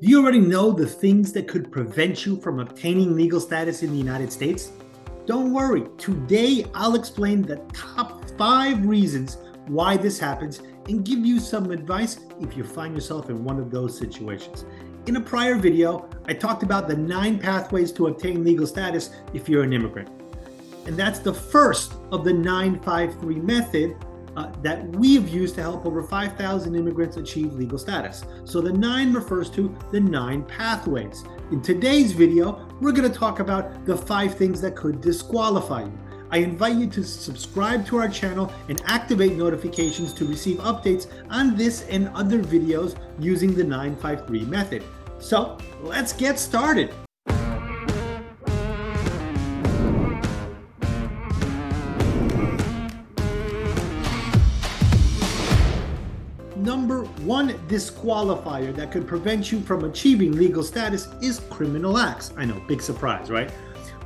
Do you already know the things that could prevent you from obtaining legal status in the United States? Don't worry, today I'll explain the top five reasons why this happens and give you some advice if you find yourself in one of those situations. In a prior video, I talked about the nine pathways to obtain legal status if you're an immigrant. And that's the first of the 953 method uh, that we've used to help over 5,000 immigrants achieve legal status. So the nine refers to the nine pathways. In today's video, we're going to talk about the five things that could disqualify you. I invite you to subscribe to our channel and activate notifications to receive updates on this and other videos using the 953 method. So let's get started. Disqualifier that could prevent you from achieving legal status is criminal acts. I know, big surprise, right?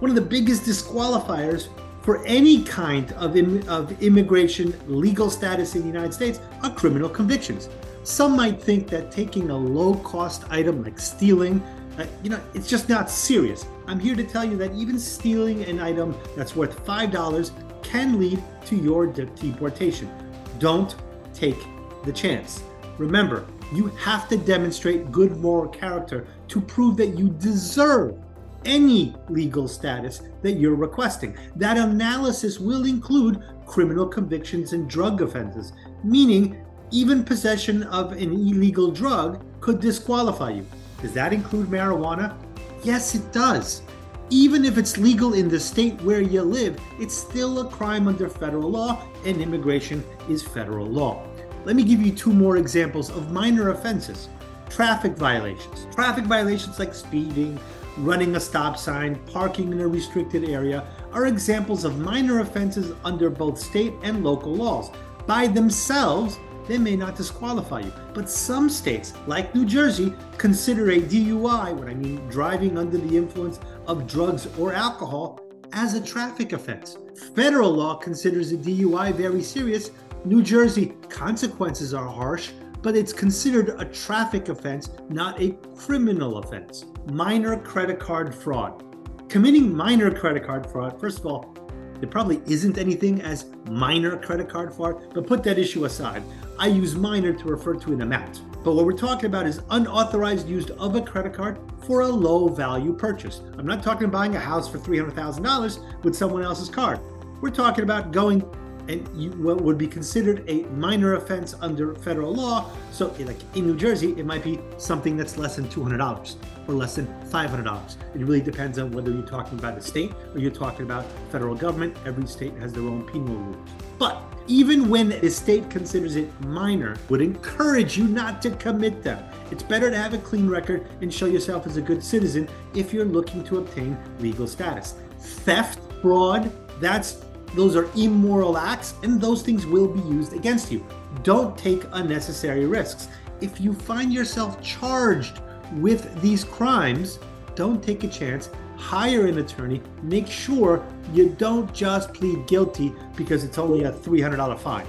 One of the biggest disqualifiers for any kind of, Im- of immigration legal status in the United States are criminal convictions. Some might think that taking a low cost item like stealing, uh, you know, it's just not serious. I'm here to tell you that even stealing an item that's worth $5 can lead to your de- deportation. Don't take the chance. Remember, you have to demonstrate good moral character to prove that you deserve any legal status that you're requesting. That analysis will include criminal convictions and drug offenses, meaning even possession of an illegal drug could disqualify you. Does that include marijuana? Yes, it does. Even if it's legal in the state where you live, it's still a crime under federal law, and immigration is federal law. Let me give you two more examples of minor offenses traffic violations. Traffic violations like speeding, running a stop sign, parking in a restricted area are examples of minor offenses under both state and local laws. By themselves, they may not disqualify you. But some states, like New Jersey, consider a DUI, what I mean driving under the influence of drugs or alcohol, as a traffic offense. Federal law considers a DUI very serious. New Jersey consequences are harsh, but it's considered a traffic offense, not a criminal offense. Minor credit card fraud. Committing minor credit card fraud, first of all, there probably isn't anything as minor credit card fraud, but put that issue aside. I use minor to refer to an amount. But what we're talking about is unauthorized use of a credit card for a low value purchase. I'm not talking buying a house for $300,000 with someone else's card. We're talking about going and you, what would be considered a minor offense under federal law. So, like in New Jersey, it might be something that's less than $200 or less than $500. It really depends on whether you're talking about a state or you're talking about federal government. Every state has their own penal rules. But even when the state considers it minor, would encourage you not to commit them. It's better to have a clean record and show yourself as a good citizen if you're looking to obtain legal status. Theft, fraud, that's those are immoral acts, and those things will be used against you. Don't take unnecessary risks. If you find yourself charged with these crimes, don't take a chance. Hire an attorney. Make sure you don't just plead guilty because it's only a $300 fine.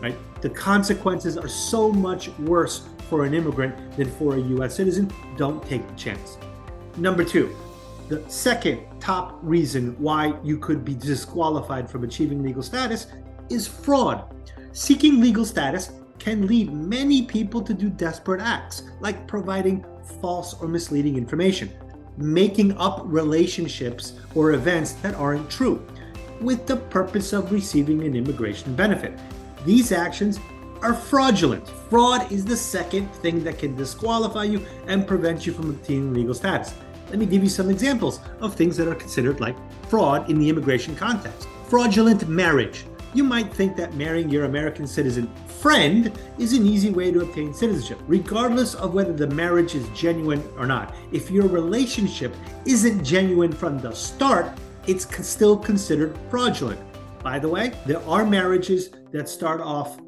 Right? The consequences are so much worse for an immigrant than for a US citizen. Don't take the chance. Number two, the second top reason why you could be disqualified from achieving legal status is fraud. Seeking legal status can lead many people to do desperate acts, like providing false or misleading information, making up relationships or events that aren't true, with the purpose of receiving an immigration benefit. These actions are fraudulent. Fraud is the second thing that can disqualify you and prevent you from obtaining legal status. Let me give you some examples of things that are considered like fraud in the immigration context. Fraudulent marriage. You might think that marrying your American citizen friend is an easy way to obtain citizenship, regardless of whether the marriage is genuine or not. If your relationship isn't genuine from the start, it's still considered fraudulent. By the way, there are marriages that start off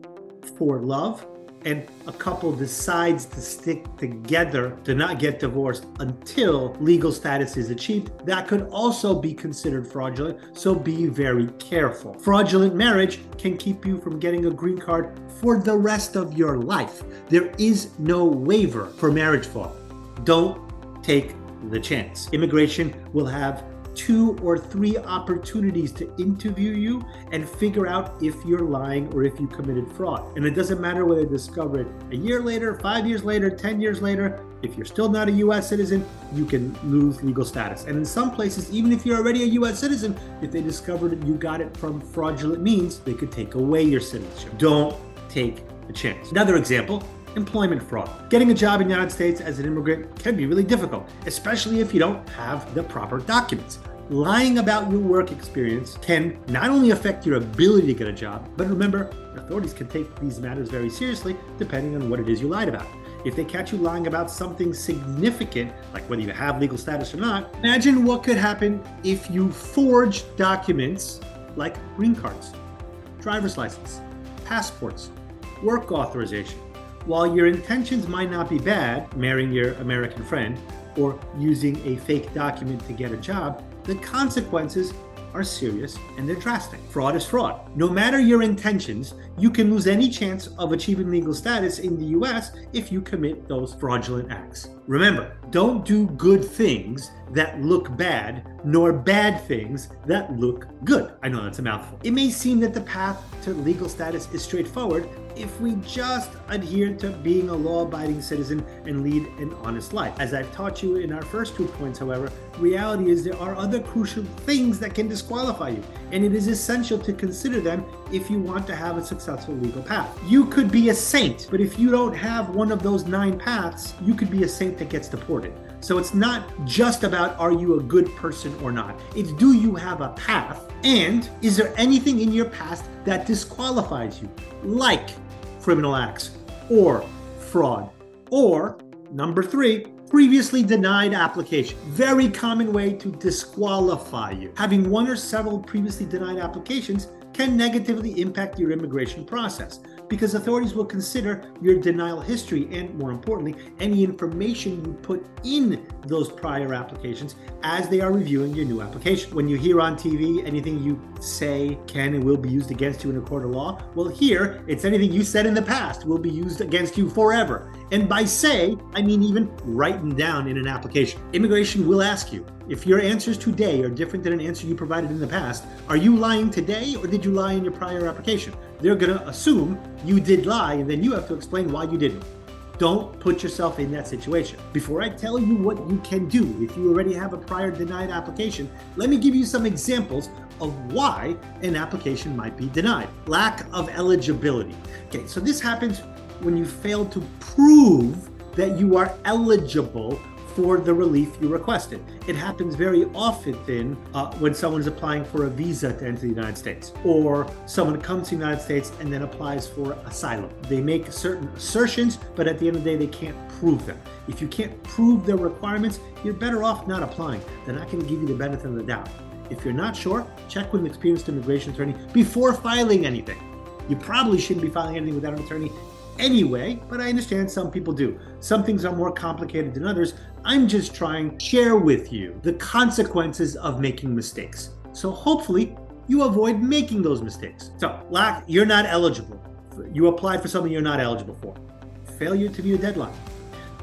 for love and a couple decides to stick together to not get divorced until legal status is achieved, that could also be considered fraudulent. So be very careful. Fraudulent marriage can keep you from getting a green card for the rest of your life. There is no waiver for marriage fraud. Don't take the chance. Immigration will have two or three opportunities to interview you and figure out if you're lying or if you committed fraud. And it doesn't matter whether they discover it a year later, five years later, 10 years later. If you're still not a US citizen, you can lose legal status. And in some places, even if you're already a US citizen, if they discovered you got it from fraudulent means, they could take away your citizenship. Don't take the chance. Another example employment fraud. Getting a job in the United States as an immigrant can be really difficult, especially if you don't have the proper documents. Lying about your work experience can not only affect your ability to get a job, but remember, authorities can take these matters very seriously depending on what it is you lied about. If they catch you lying about something significant, like whether you have legal status or not, imagine what could happen if you forge documents like green cards, driver's license, passports, work authorization, while your intentions might not be bad, marrying your American friend or using a fake document to get a job, the consequences are serious and they're drastic. Fraud is fraud. No matter your intentions, you can lose any chance of achieving legal status in the US if you commit those fraudulent acts. Remember, don't do good things that look bad, nor bad things that look good. I know that's a mouthful. It may seem that the path to legal status is straightforward if we just adhere to being a law abiding citizen and lead an honest life. As I've taught you in our first two points, however, reality is there are other crucial things that can disqualify you, and it is essential to consider them if you want to have a successful legal path. You could be a saint, but if you don't have one of those nine paths, you could be a saint that gets deported. So it's not just about are you a good person or not. It's do you have a path and is there anything in your past that disqualifies you, like criminal acts or fraud or number 3, previously denied application. Very common way to disqualify you. Having one or several previously denied applications can negatively impact your immigration process because authorities will consider your denial history and, more importantly, any information you put in those prior applications as they are reviewing your new application. When you hear on TV anything you say can and will be used against you in a court of law, well, here it's anything you said in the past will be used against you forever. And by say, I mean even written down in an application. Immigration will ask you if your answers today are different than an answer you provided in the past, are you lying today or did you lie in your prior application? They're going to assume you did lie and then you have to explain why you didn't. Don't put yourself in that situation. Before I tell you what you can do if you already have a prior denied application, let me give you some examples of why an application might be denied. Lack of eligibility. Okay, so this happens when you fail to prove that you are eligible for the relief you requested. It happens very often uh, when someone is applying for a visa to enter the United States, or someone comes to the United States and then applies for asylum. They make certain assertions, but at the end of the day, they can't prove them. If you can't prove their requirements, you're better off not applying. They're not going to give you the benefit of the doubt. If you're not sure, check with an experienced immigration attorney before filing anything. You probably shouldn't be filing anything without an attorney anyway, but I understand some people do. Some things are more complicated than others. I'm just trying to share with you the consequences of making mistakes. So hopefully you avoid making those mistakes. So, lack, you're not eligible. You applied for something you're not eligible for. Failure to meet a deadline.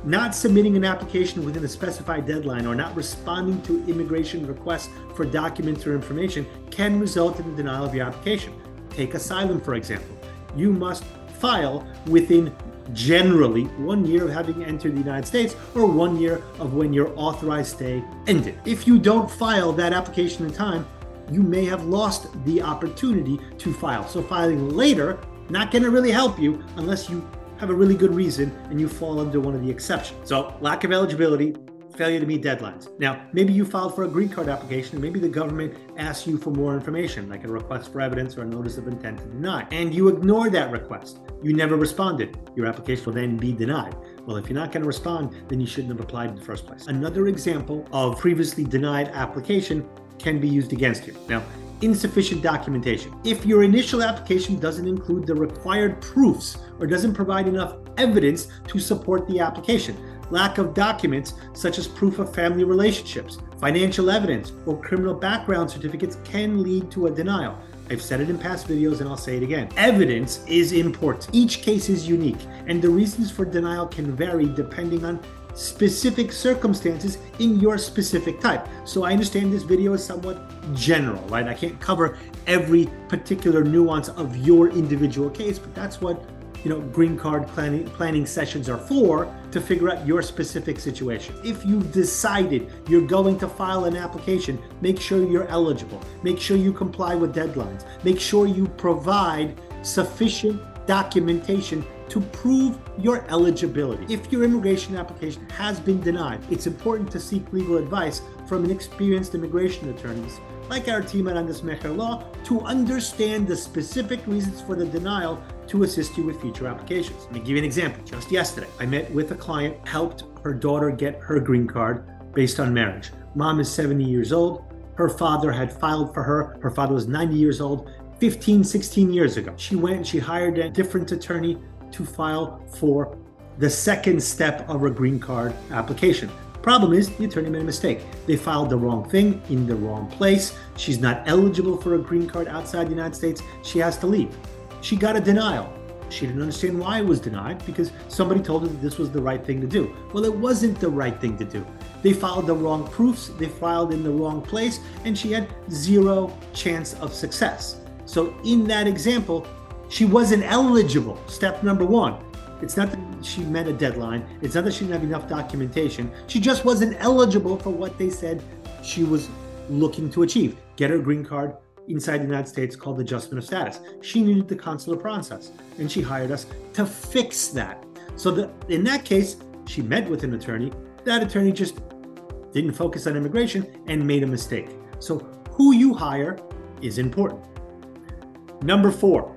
Not submitting an application within a specified deadline or not responding to immigration requests for documents or information can result in the denial of your application. Take asylum, for example. You must file within generally one year of having entered the United States or one year of when your authorized stay ended. If you don't file that application in time, you may have lost the opportunity to file. So filing later not going to really help you unless you have a really good reason and you fall under one of the exceptions. So lack of eligibility failure to meet deadlines. Now, maybe you filed for a green card application, maybe the government asks you for more information, like a request for evidence or a notice of intent to deny, and you ignore that request. You never responded. Your application will then be denied. Well, if you're not going to respond, then you shouldn't have applied in the first place. Another example of previously denied application can be used against you. Now, insufficient documentation. If your initial application doesn't include the required proofs or doesn't provide enough evidence to support the application, lack of documents such as proof of family relationships, financial evidence, or criminal background certificates can lead to a denial. I've said it in past videos and I'll say it again. Evidence is important. Each case is unique, and the reasons for denial can vary depending on specific circumstances in your specific type. So I understand this video is somewhat general, right? I can't cover every particular nuance of your individual case, but that's what you know green card planning, planning sessions are for to figure out your specific situation. If you've decided you're going to file an application make sure you're eligible. Make sure you comply with deadlines. Make sure you provide sufficient documentation to prove your eligibility. If your immigration application has been denied, it's important to seek legal advice from an experienced immigration attorneys like our team at Andres Mejer Law to understand the specific reasons for the denial to assist you with future applications. Let me give you an example. Just yesterday, I met with a client, helped her daughter get her green card based on marriage. Mom is 70 years old. Her father had filed for her. Her father was 90 years old 15, 16 years ago. She went and she hired a different attorney to file for the second step of her green card application. Problem is, the attorney made a mistake. They filed the wrong thing in the wrong place. She's not eligible for a green card outside the United States. She has to leave. She got a denial. She didn't understand why it was denied because somebody told her that this was the right thing to do. Well, it wasn't the right thing to do. They filed the wrong proofs, they filed in the wrong place, and she had zero chance of success. So, in that example, she wasn't eligible. Step number one. It's not that she met a deadline, it's not that she didn't have enough documentation. She just wasn't eligible for what they said she was looking to achieve get her green card inside the United States called adjustment of status. She needed the consular process, and she hired us to fix that. So, the, in that case, she met with an attorney. That attorney just didn't focus on immigration and made a mistake. So, who you hire is important. Number four,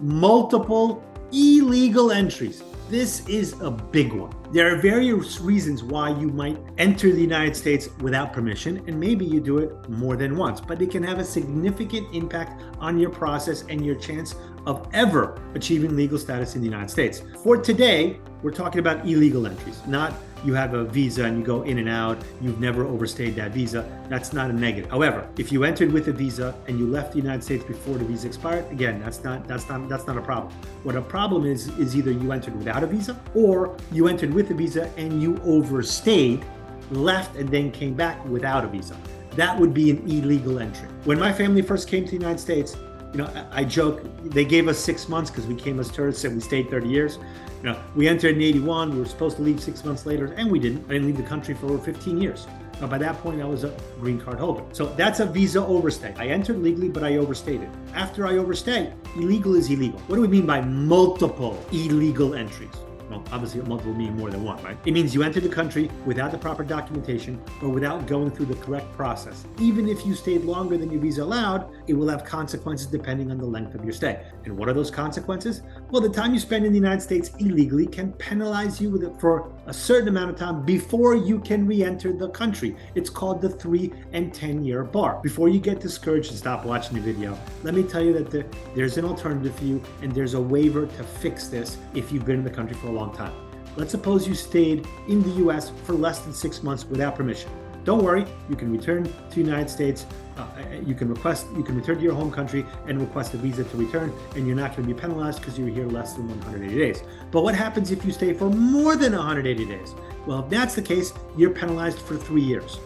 multiple illegal entries. This is a big one. There are various reasons why you might enter the United States without permission, and maybe you do it more than once, but it can have a significant impact on your process and your chance of ever achieving legal status in the United States. For today, we're talking about illegal entries, not you have a visa and you go in and out, you've never overstayed that visa. That's not a negative. However, if you entered with a visa and you left the United States before the visa expired, again, that's not that's not that's not a problem. What a problem is is either you entered without a visa or you entered with a visa and you overstayed, left and then came back without a visa. That would be an illegal entry. When my family first came to the United States, you know, I, joke, they gave us six months because we came as tourists and we stayed 30 years. You know, we entered in 81, we were supposed to leave six months later, and we didn't. I didn't leave the country for over 15 years. Now, by that point, I was a green card holder. So that's a visa overstay. I entered legally, but I overstayed. After I overstay, illegal is illegal. What do we mean by multiple illegal entries? Well, obviously multiple meaning more than one, right? It means you entered the country without the proper documentation or without going through the correct process. Even if you stayed longer than your visa allowed, it will have consequences depending on the length of your stay. And what are those consequences? Well, the time you spend in the United States illegally can penalize you for a certain amount of time before you can re-enter the country. It's called the three and 10 year bar. Before you get discouraged and stop watching the video, let me tell you that the, there's an alternative for you and there's a waiver to fix this if you've been in the country for a long time. Let's suppose you stayed in the US for less than six months without permission. Don't worry, you can return to the United States. Uh, you can request, you can return to your home country and request a visa to return, and you're not going to be penalized because you're here less than 180 days. But what happens if you stay for more than 180 days? Well, if that's the case, you're penalized for three years.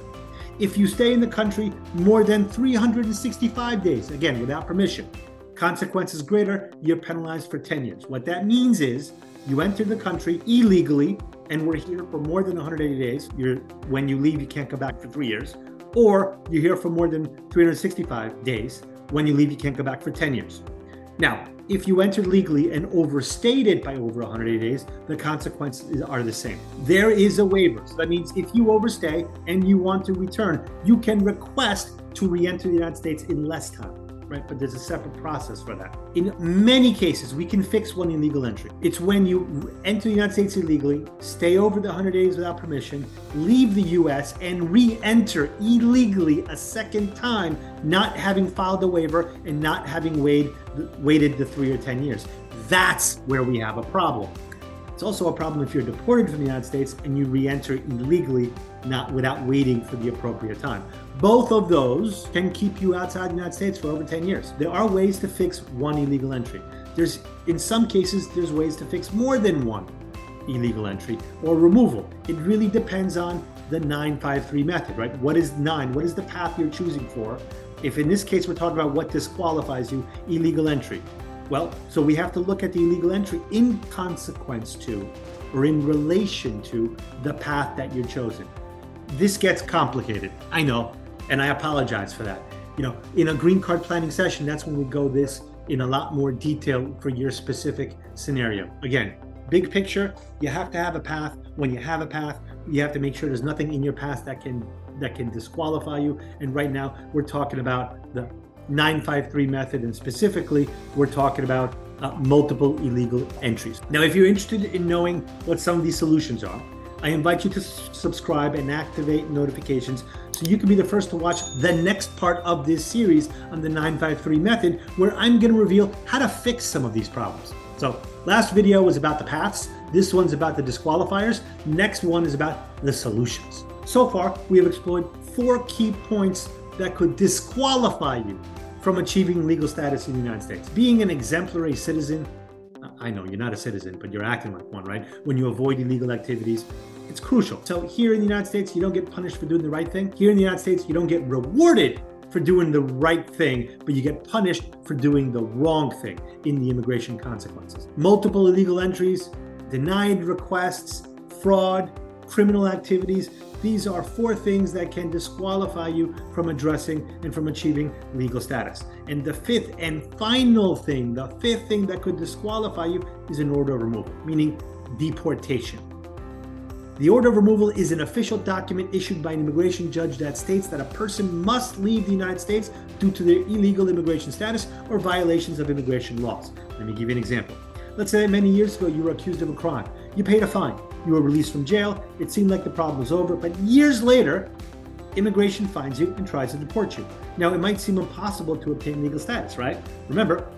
If you stay in the country more than 365 days, again, without permission, consequences greater, you're penalized for 10 years. What that means is you entered the country illegally and were here for more than 180 days. You're, when you leave, you can't come back for three years. Or you're here for more than 365 days. When you leave, you can't come back for 10 years. Now, if you entered legally and overstayed it by over 180 days, the consequences are the same. There is a waiver. So that means if you overstay and you want to return, you can request to re enter the United States in less time right? But there's a separate process for that. In many cases, we can fix one illegal entry. It's when you enter the United States illegally, stay over the 100 days without permission, leave the US, and re enter illegally a second time, not having filed a waiver and not having waited, waited the three or 10 years. That's where we have a problem. It's also a problem if you're deported from the United States and you re-enter illegally, not without waiting for the appropriate time. Both of those can keep you outside the United States for over 10 years. There are ways to fix one illegal entry. There's in some cases there's ways to fix more than one illegal entry or removal. It really depends on the 953 method, right? What is nine? What is the path you're choosing for? If in this case we're talking about what disqualifies you, illegal entry. Well, so we have to look at the illegal entry in consequence to or in relation to the path that you're chosen. This gets complicated. I know, and I apologize for that. You know, in a green card planning session, that's when we go this in a lot more detail for your specific scenario. Again, big picture, you have to have a path. When you have a path, you have to make sure there's nothing in your path that can that can disqualify you. And right now, we're talking about the 953 method, and specifically, we're talking about uh, multiple illegal entries. Now, if you're interested in knowing what some of these solutions are, I invite you to subscribe and activate notifications so you can be the first to watch the next part of this series on the 953 method, where I'm going to reveal how to fix some of these problems. So, last video was about the paths, this one's about the disqualifiers, next one is about the solutions. So far, we have explored four key points that could disqualify you from achieving legal status in the United States. Being an exemplary citizen, I know you're not a citizen, but you're acting like one, right? When you avoid illegal activities, it's crucial. So here in the United States, you don't get punished for doing the right thing. Here in the United States, you don't get rewarded for doing the right thing, but you get punished for doing the wrong thing in the immigration consequences. Multiple illegal entries, denied requests, fraud, criminal activities. These are four things that can disqualify you from addressing and from achieving legal status. And the fifth and final thing, the fifth thing that could disqualify you is an order of removal, meaning deportation. The order of removal is an official document issued by an immigration judge that states that a person must leave the United States due to their illegal immigration status or violations of immigration laws. Let me give you an example. Let's say many years ago you were accused of a crime. You paid a fine. You were released from jail. It seemed like the problem was over, but years later, immigration finds you and tries to deport you. Now, it might seem impossible to obtain legal status, right? Remember,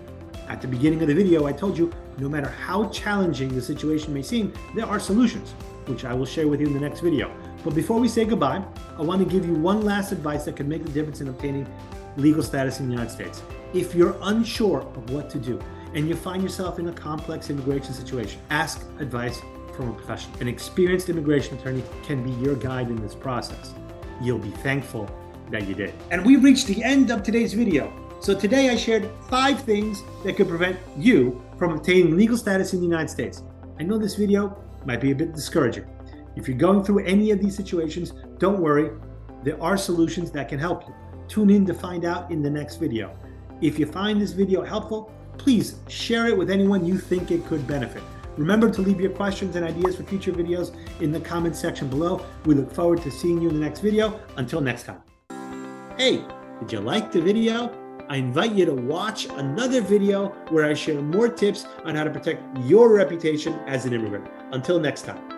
at the beginning of the video, I told you no matter how challenging the situation may seem, there are solutions, which I will share with you in the next video. But before we say goodbye, I want to give you one last advice that can make the difference in obtaining legal status in the United States. If you're unsure of what to do and you find yourself in a complex immigration situation, ask advice from a professional. An experienced immigration attorney can be your guide in this process. You'll be thankful that you did. And we've reached the end of today's video. So today I shared five things that could prevent you from obtaining legal status in the United States. I know this video might be a bit discouraging. If you're going through any of these situations, don't worry. There are solutions that can help you. Tune in to find out in the next video. If you find this video helpful, please share it with anyone you think it could benefit. Remember to leave your questions and ideas for future videos in the comment section below. We look forward to seeing you in the next video. Until next time. Hey, did you like the video? I invite you to watch another video where I share more tips on how to protect your reputation as an immigrant. Until next time.